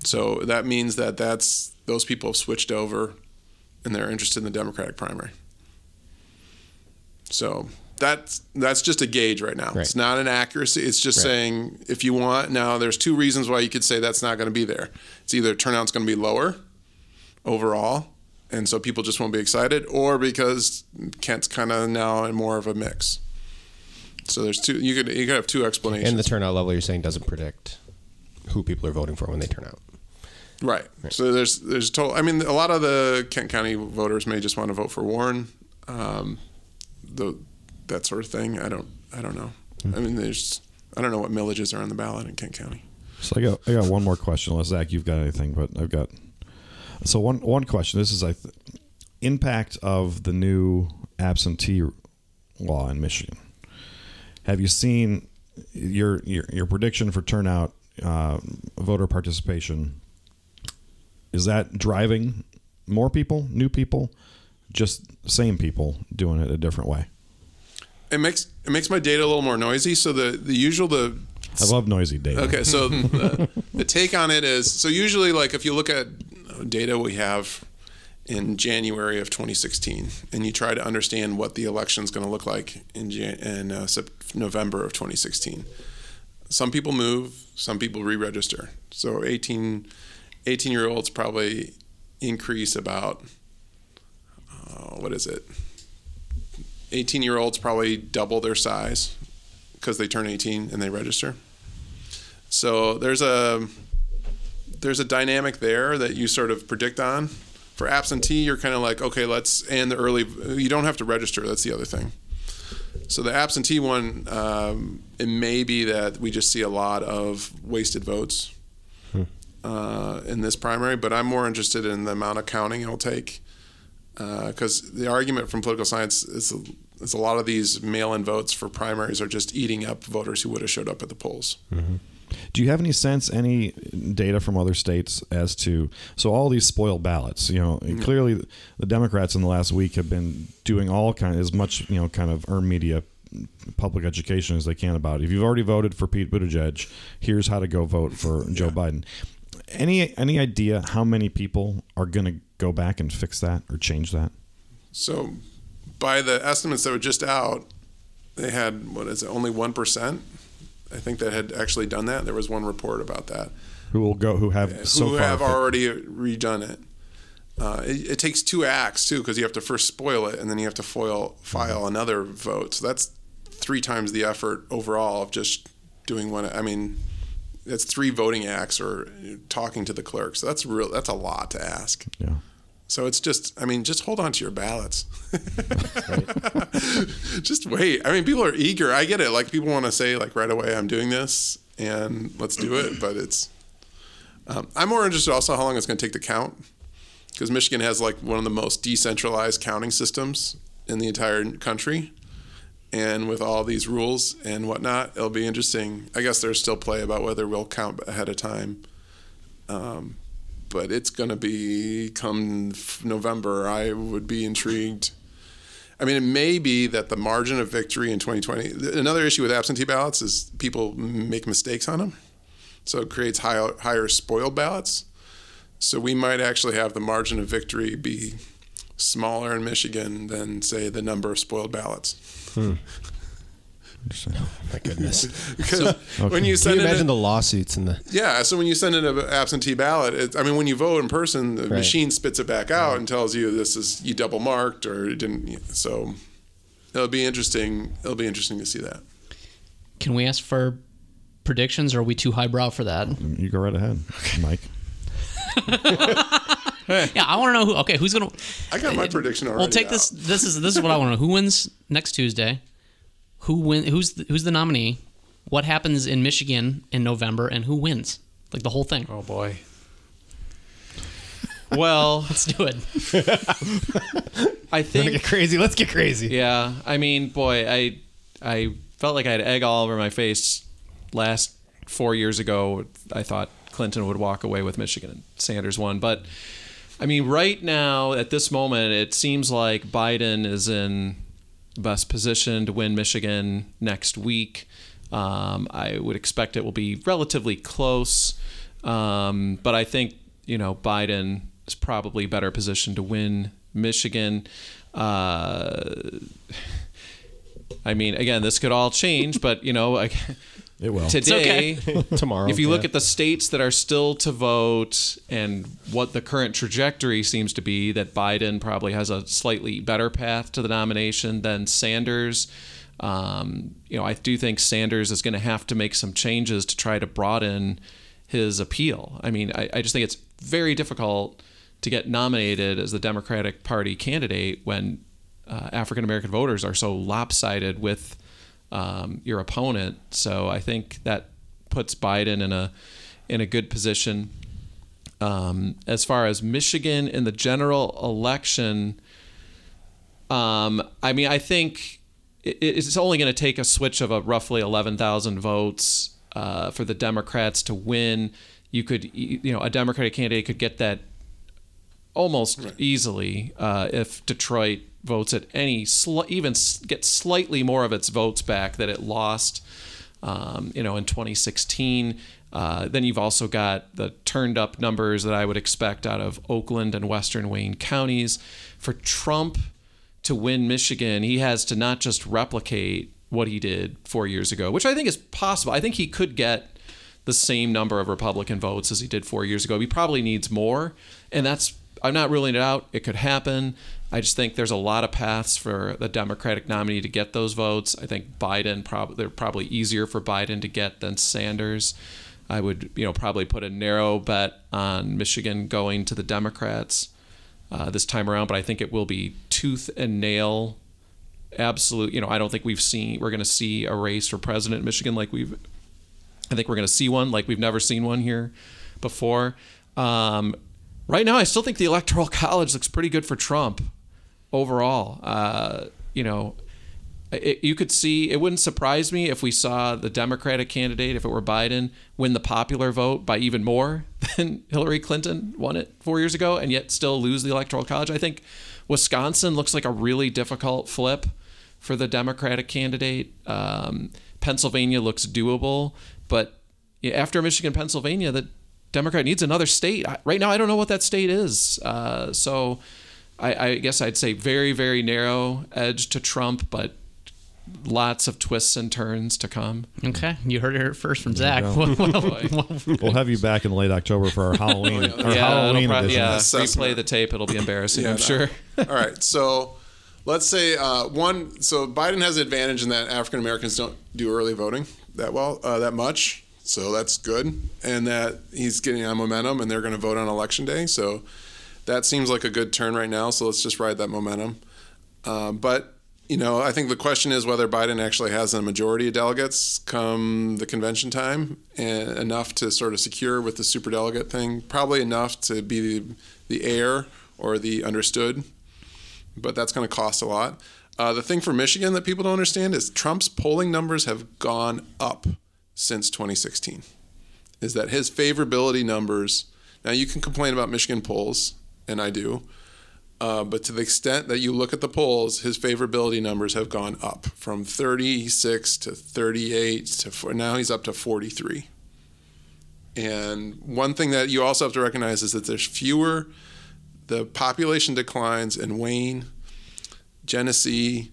So that means that that's those people have switched over, and they're interested in the Democratic primary. So that's that's just a gauge right now. It's not an accuracy. It's just Right. saying if you want. Now, there's two reasons why you could say that's not going to be there. It's either turnout's going to be lower overall, and so people just won't be excited, or because Kent's kind of now in more of a mix. So there's two. You could you could have two explanations. And the turnout level you're saying doesn't predict who people are voting for when they turn out. Right. So there's there's total. I mean, a lot of the Kent County voters may just want to vote for Warren, um, the that sort of thing. I don't I don't know. I mean, there's I don't know what millages are on the ballot in Kent County. So I got I got one more question. Unless Zach, you've got anything, but I've got. So one one question. This is I th- impact of the new absentee law in Michigan. Have you seen your your, your prediction for turnout, uh, voter participation? Is that driving more people, new people, just same people doing it a different way? It makes it makes my data a little more noisy. So the the usual the I love noisy data. Okay, so the, the take on it is so usually like if you look at data we have in January of 2016 and you try to understand what the election is going to look like in in uh, November of 2016. Some people move, some people re-register. So 18 18 year olds probably increase about uh, what is it? 18 year olds probably double their size because they turn 18 and they register. So there's a there's a dynamic there that you sort of predict on. For absentee, you're kind of like, okay, let's and the early. You don't have to register. That's the other thing. So the absentee one, um, it may be that we just see a lot of wasted votes uh, in this primary, but I'm more interested in the amount of counting it'll take because the argument from political science is, is a lot of these mail-in votes for primaries are just eating up voters who would have showed up at the polls. Do you have any sense, any data from other states as to so all these spoiled ballots? You know, mm-hmm. clearly the Democrats in the last week have been doing all kind of, as much you know kind of earned media, public education as they can about it. If you've already voted for Pete Buttigieg, here's how to go vote for Joe Biden. Any any idea how many people are going to go back and fix that or change that? So, by the estimates that were just out, they had what is it? Only one percent. I think that had actually done that. There was one report about that. Who will go? Who have so who have already redone it. Uh, it. It takes two acts too, because you have to first spoil it, and then you have to foil, file another vote. So that's three times the effort overall of just doing one. I mean, that's three voting acts or talking to the clerk. So that's real. That's a lot to ask. Yeah. So it's just, I mean, just hold on to your ballots. just wait. I mean, people are eager. I get it. Like people want to say, like right away, I'm doing this and let's do it. But it's, um, I'm more interested also how long it's going to take to count, because Michigan has like one of the most decentralized counting systems in the entire country. And with all these rules and whatnot, it'll be interesting. I guess there's still play about whether we'll count ahead of time. Um, but it's going to be come November. I would be intrigued. I mean, it may be that the margin of victory in 2020. Another issue with absentee ballots is people make mistakes on them, so it creates higher, higher spoiled ballots. So we might actually have the margin of victory be smaller in Michigan than, say, the number of spoiled ballots. Hmm. Oh, my goodness. Because when you Can you in a- imagine the lawsuits and the Yeah, so when you send in an absentee ballot, it, I mean, when you vote in person, the Right. machine spits it back out and tells you this is you double marked or it didn't. So it'll be interesting. It'll be interesting to see that. Can we ask for predictions, or are we too highbrow for that? You go right ahead, Mike. Yeah, I want to know who. Okay, who's gonna? I got my prediction already. We'll take this. This is this is what I want to know. Who wins next Tuesday? Who win? Who's the, who's the nominee? What happens in Michigan in November, and who wins? Like the whole thing. Oh boy. Well, Let's do it. I Wanna think get crazy. Let's get crazy. Yeah, I mean, boy, I I felt like I had egg all over my face last four years ago. I thought Clinton would walk away with Michigan and Sanders won, but I mean, right now at this moment, it seems like Biden is in the best position to win Michigan next week. Um, I would expect it will be relatively close. Um, but I think you know Biden is probably better positioned to win Michigan. Uh, I mean, again, this could all change, but you know, It will. today, Tomorrow. if you look yeah. at the states that are still to vote and what the current trajectory seems to be, that Biden probably has a slightly better path to the nomination than Sanders. Um, you know, I do think Sanders is going to have to make some changes to try to broaden his appeal. I mean, I, I just think it's very difficult to get nominated as the Democratic Party candidate when uh, African American voters are so lopsided with um, your opponent. So I think that puts Biden in a in a good position. Um, as far as Michigan in the general election, um, I mean, I think it, it's only going to take a switch of a roughly eleven thousand votes uh, for the Democrats to win. You could, you know, a Democratic candidate could get that almost easily uh, if Detroit votes at any even get slightly more of its votes back that it lost, um, you know, in 2016. Uh, then you've also got the turned up numbers that I would expect out of Oakland and Western Wayne counties. For Trump to win Michigan, he has to not just replicate what he did four years ago, which I think is possible. I think he could get the same number of Republican votes as he did four years ago. He probably needs more, and that's I'm not ruling it out. It could happen. I just think there's a lot of paths for the Democratic nominee to get those votes. I think Biden probably they're probably easier for Biden to get than Sanders. I would you know probably put a narrow bet on Michigan going to the Democrats uh, this time around, but I think it will be tooth and nail. Absolute, you know, I don't think we've seen we're going to see a race for president in Michigan like we've I think we're going to see one like we've never seen one here before. Um, right now, I still think the Electoral College looks pretty good for Trump overall. Uh, you know, it, you could see it wouldn't surprise me if we saw the Democratic candidate, if it were Biden, win the popular vote by even more than Hillary Clinton won it four years ago, and yet still lose the Electoral College. I think Wisconsin looks like a really difficult flip for the Democratic candidate. Um, Pennsylvania looks doable, but after Michigan, Pennsylvania, the Democrat needs another state. Right now, I don't know what that state is. Uh, so I, I guess I'd say very, very narrow edge to Trump, but lots of twists and turns to come. Okay, you heard it first from There Zach. you Well, We'll have you back in late October for our Halloween, our yeah, Halloween it'll edition. yeah, Assessment. replay the tape. It'll be embarrassing, Yeah, I'm no. sure. All right, so let's say uh, one. So Biden has an advantage in that African Americans don't do early voting that well, uh, that much. So that's good, and that he's getting on momentum, and they're going to vote on election day. So that seems like a good turn right now. So let's just ride that momentum. Uh, but you know, I think the question is whether Biden actually has a majority of delegates come the convention time, and enough to sort of secure with the superdelegate thing. Probably enough to be the, the heir or the understood but that's going to cost a lot. Uh, the thing for Michigan that people don't understand is Trump's polling numbers have gone up since 2016. Is that his favorability numbers? Now you can complain about Michigan polls, and I do, uh, but to the extent that you look at the polls, his favorability numbers have gone up from 36 to 38 to four, now he's up to 43. And one thing that you also have to recognize is that there's fewer the population declines in Wayne, Genesee,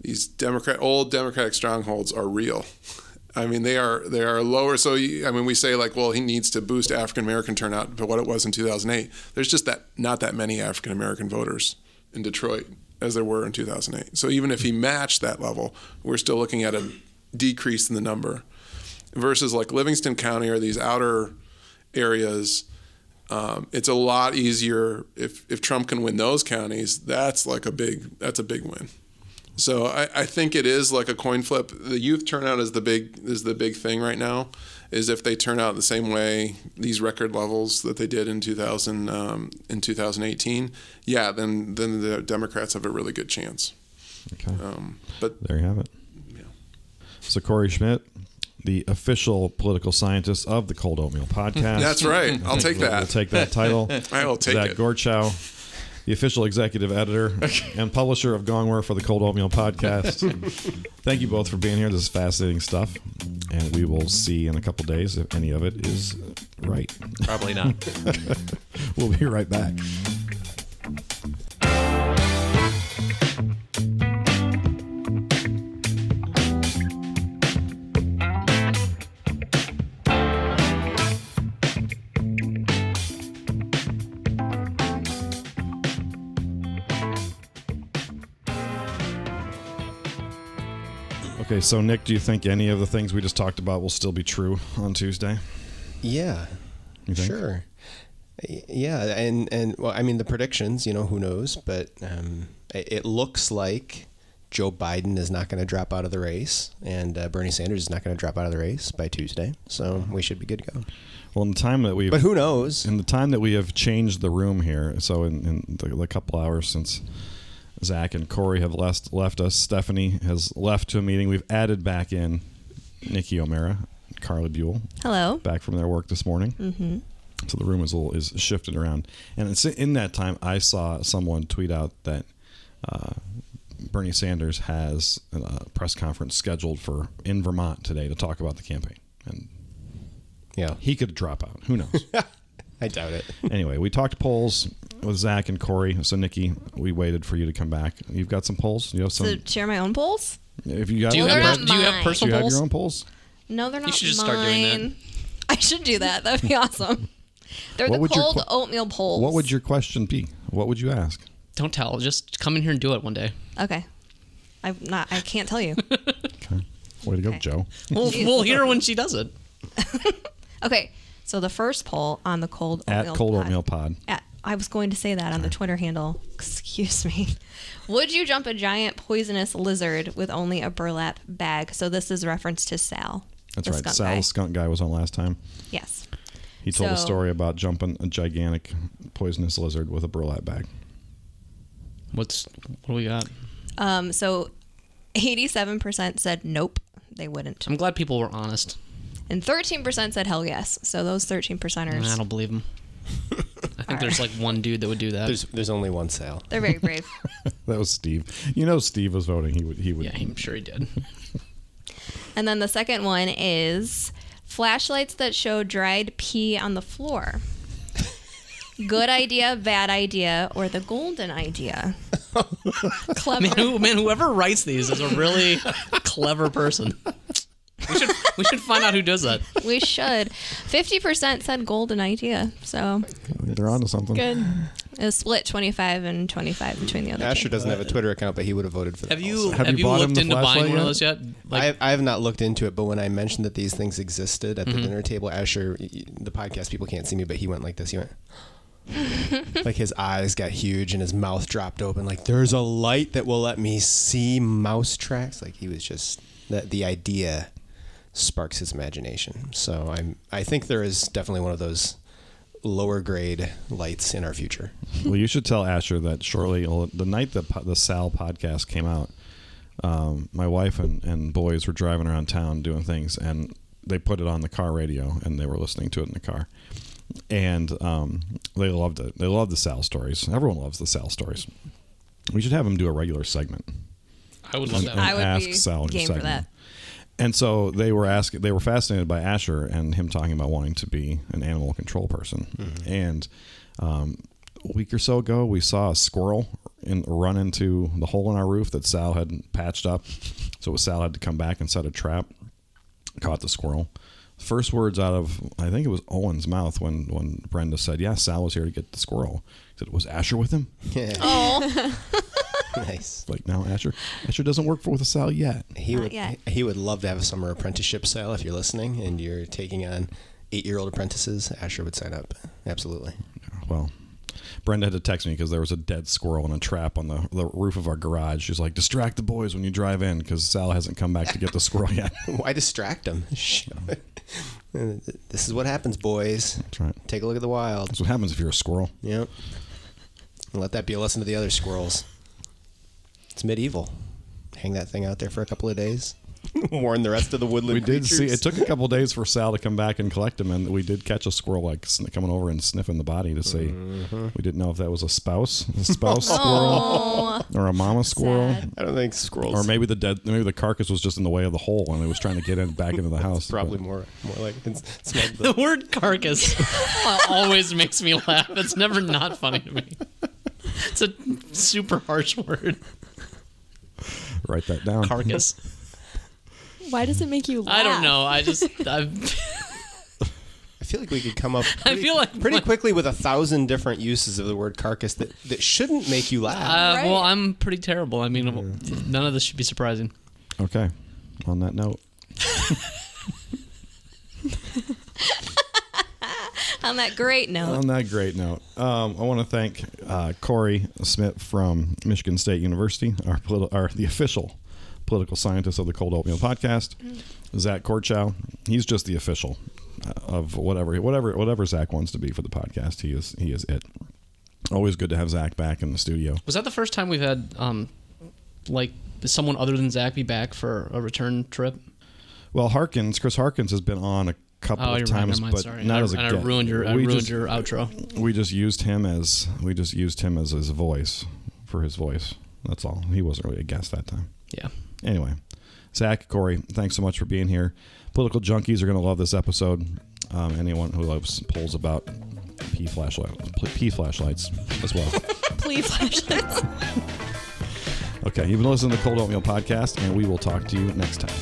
these Democrat old Democratic strongholds are real. I mean, they are they are lower. So I mean, we say like, well, he needs to boost African American turnout to what it was in 2008. There's just that not that many African American voters in Detroit as there were in 2008. So even if he matched that level, we're still looking at a decrease in the number. Versus like Livingston County or these outer areas um, it's a lot easier if, if Trump can win those counties. That's like a big that's a big win. So I, I think it is like a coin flip. The youth turnout is the big is the big thing right now. Is if they turn out the same way these record levels that they did in 2000 um, in 2018, yeah, then then the Democrats have a really good chance. Okay. Um, but There you have it. Yeah. So Cory Smidt, the official political scientist of the Cold Oatmeal Podcast. That's right. I'll take We'll- that. We'll take that title. I will take it. Gorchow, the official executive editor and publisher of Gongwer for the Cold Oatmeal Podcast. Thank you both for being here. This is fascinating stuff, and we will see in a couple days if any of it is right. Probably not. We'll be right back. Okay, so Nick, do you think any of the things we just talked about will still be true on Tuesday? Yeah, sure. Yeah, and and well, I mean the predictions. You know, who knows? But um, it, looks like Joe Biden is not going to drop out of the race, and uh, Bernie Sanders is not going to drop out of the race by Tuesday. So we should be good to go. Well, in the time that we've But who knows? in the time that we have changed the room here, so in, in the, the couple hours since Zach and Cory have left left us, Stephanie has left to a meeting. We've added back in Nikki O'Mara, Carly Buell, Hello. back from their work this morning. Mm-hmm. So the room is a little is shifted around, and it's in that time I saw someone tweet out that uh, Bernie Sanders has a press conference scheduled for in Vermont today to talk about the campaign, and Yeah, he could drop out. Who knows? I doubt it. anyway, we talked polls with Zach and Cory. So Nikki, we waited for you to come back. You've got some polls. You have some. So share my own polls? if you got, Do you, have, they're pers- do you have mine. do personal you have your own polls? No, they're not You should just mine. start doing that. I should do that. That'd be awesome. They're What the would your cold que- oatmeal polls. What would your question be? What would you ask? Don't tell. Just come in here and do it one day. Okay. I'm not. I can't tell you. Okay. Way to go, Okay. Joe. We'll, we'll hear when she does it. Okay. So the first poll on the cold oatmeal At Cold pod- Oatmeal Pod. At, I was going to say that on the Twitter handle. Excuse me. Would you jump a giant poisonous lizard with only a burlap bag? So this is reference to Sal. That's the right. skunk Sal, guy. the skunk guy, was on last time. Yes. He told a story about jumping a gigantic poisonous lizard with a burlap bag. What's what do we got? Um. So, eighty-seven percent said nope, they wouldn't, I'm glad people were honest. and thirteen percent said hell yes. So those thirteen percenters, I don't believe them. I think there's like one dude that would do that. There's there's only one Sal. they're very brave. That was Steve. You know, Steve was voting. He would. He would. yeah, I'm sure he did. and then the second one is flashlights that show dried pee on the floor. Good idea, bad idea, or the golden idea. Clever. Man, who, man, whoever writes these is a really clever person. We should we should find out who does that. We should. Fifty percent said golden idea, so They're onto something. Good. it was split twenty-five and twenty-five between the other Asher two. doesn't have a Twitter account, but he would have voted for that. Have you also. have, Have you you, bought looked into buying flashlight one of yet? those yet? I, have, I have not looked into it, but when I mentioned that these things existed at the mm-hmm. dinner table, Asher, y- y- the podcast people can't see me, but he went like this. He went, like his eyes got huge and his mouth dropped open. Like there's a light that will let me see mouse tracks. Like he was just that the idea sparks his imagination. So I'm I think there is definitely one of those lower grade lights in our future. well, you should tell Asher that shortly, the night the the Sal podcast came out, um, my wife and, and boys were driving around town doing things, and they put it on the car radio, and they were listening to it in the car, and um, they loved it. They loved the Sal stories. Everyone loves the Sal stories. We should have them do a regular segment. I would love that. and I would ask be Sal game for segment. that. And so they were asking, they were fascinated by Asher and him talking about wanting to be an animal control person. And um, a week or so ago, we saw a squirrel in, run into the hole in our roof that Sal had patched up. So Sal had to come back and set a trap, caught the squirrel. First words out of I think it was Owen's mouth when when Brenda said, "Yeah, Sal was here to get the squirrel." He said, "Was Asher with him?" Yeah. Oh, nice. Like now, Asher Asher doesn't work for with a Sal yet. He Not would yet. he would love to have a summer apprenticeship Sal if you're listening and you're taking on eight year old apprentices. Asher would sign up. Absolutely. Well, Brenda had to text me because there was a dead squirrel in a trap on the, the roof of our garage. She's like, distract the boys when you drive in because Sal hasn't come back to get the squirrel yet. Why distract them? this is what happens, boys. That's right. Take a look at the wild. That's what happens if you're a squirrel. Yep. And let that be a lesson to the other squirrels. It's medieval. Hang that thing out there for a couple of days. Warn the rest of the woodland we did see. It took a couple days for Sal to come back and collect him, and we did catch a squirrel like sn- coming over and sniffing the body to see. Mm-hmm. We didn't know if that was a spouse, a spouse squirrel, Oh, or a mama squirrel, Sad. I don't think squirrels. or maybe the dead, maybe the carcass was just in the way of the hole and it was trying to get in back into the house. probably But- more more like it's, it's The the, word carcass always makes me laugh. It's never not funny to me. It's a super harsh word. Write that down. Carcass. Why does it make you laugh? I don't know. I just I, I feel like we could come up. I feel like pretty quickly with a thousand different uses of the word carcass that, that shouldn't make you laugh. Uh, Right. Well, I'm pretty terrible. I mean, none of this should be surprising. Okay. On that note, On that great note. on that great note, um, I want to thank uh, Cory Smidt from Michigan State University, our, politi- our the official political scientist of the Cold Oatmeal Podcast. Zach Gorchow, he's just the official uh, of whatever whatever whatever Zach wants to be for the podcast. He is he is it. Always good to have Zach back in the studio. Was that the first time we've had um, like someone other than Zach be back for a return trip? Well, Harkins, Chris Harkins has been on a couple Oh, of you're right. times, but Sorry. not and as a and I guest. ruined your I We ruined just- your outro. we just used him as we just used him as his voice for his voice. That's all. He wasn't really a guest that time. Yeah. Anyway, Zach, Cory, thanks so much for being here. Political junkies are going to love this episode. Um, anyone who loves polls about P flashlight, P flashlights as well. Please flashlights. Okay, you've been listening to the Cold Oatmeal Podcast, and we will talk to you next time.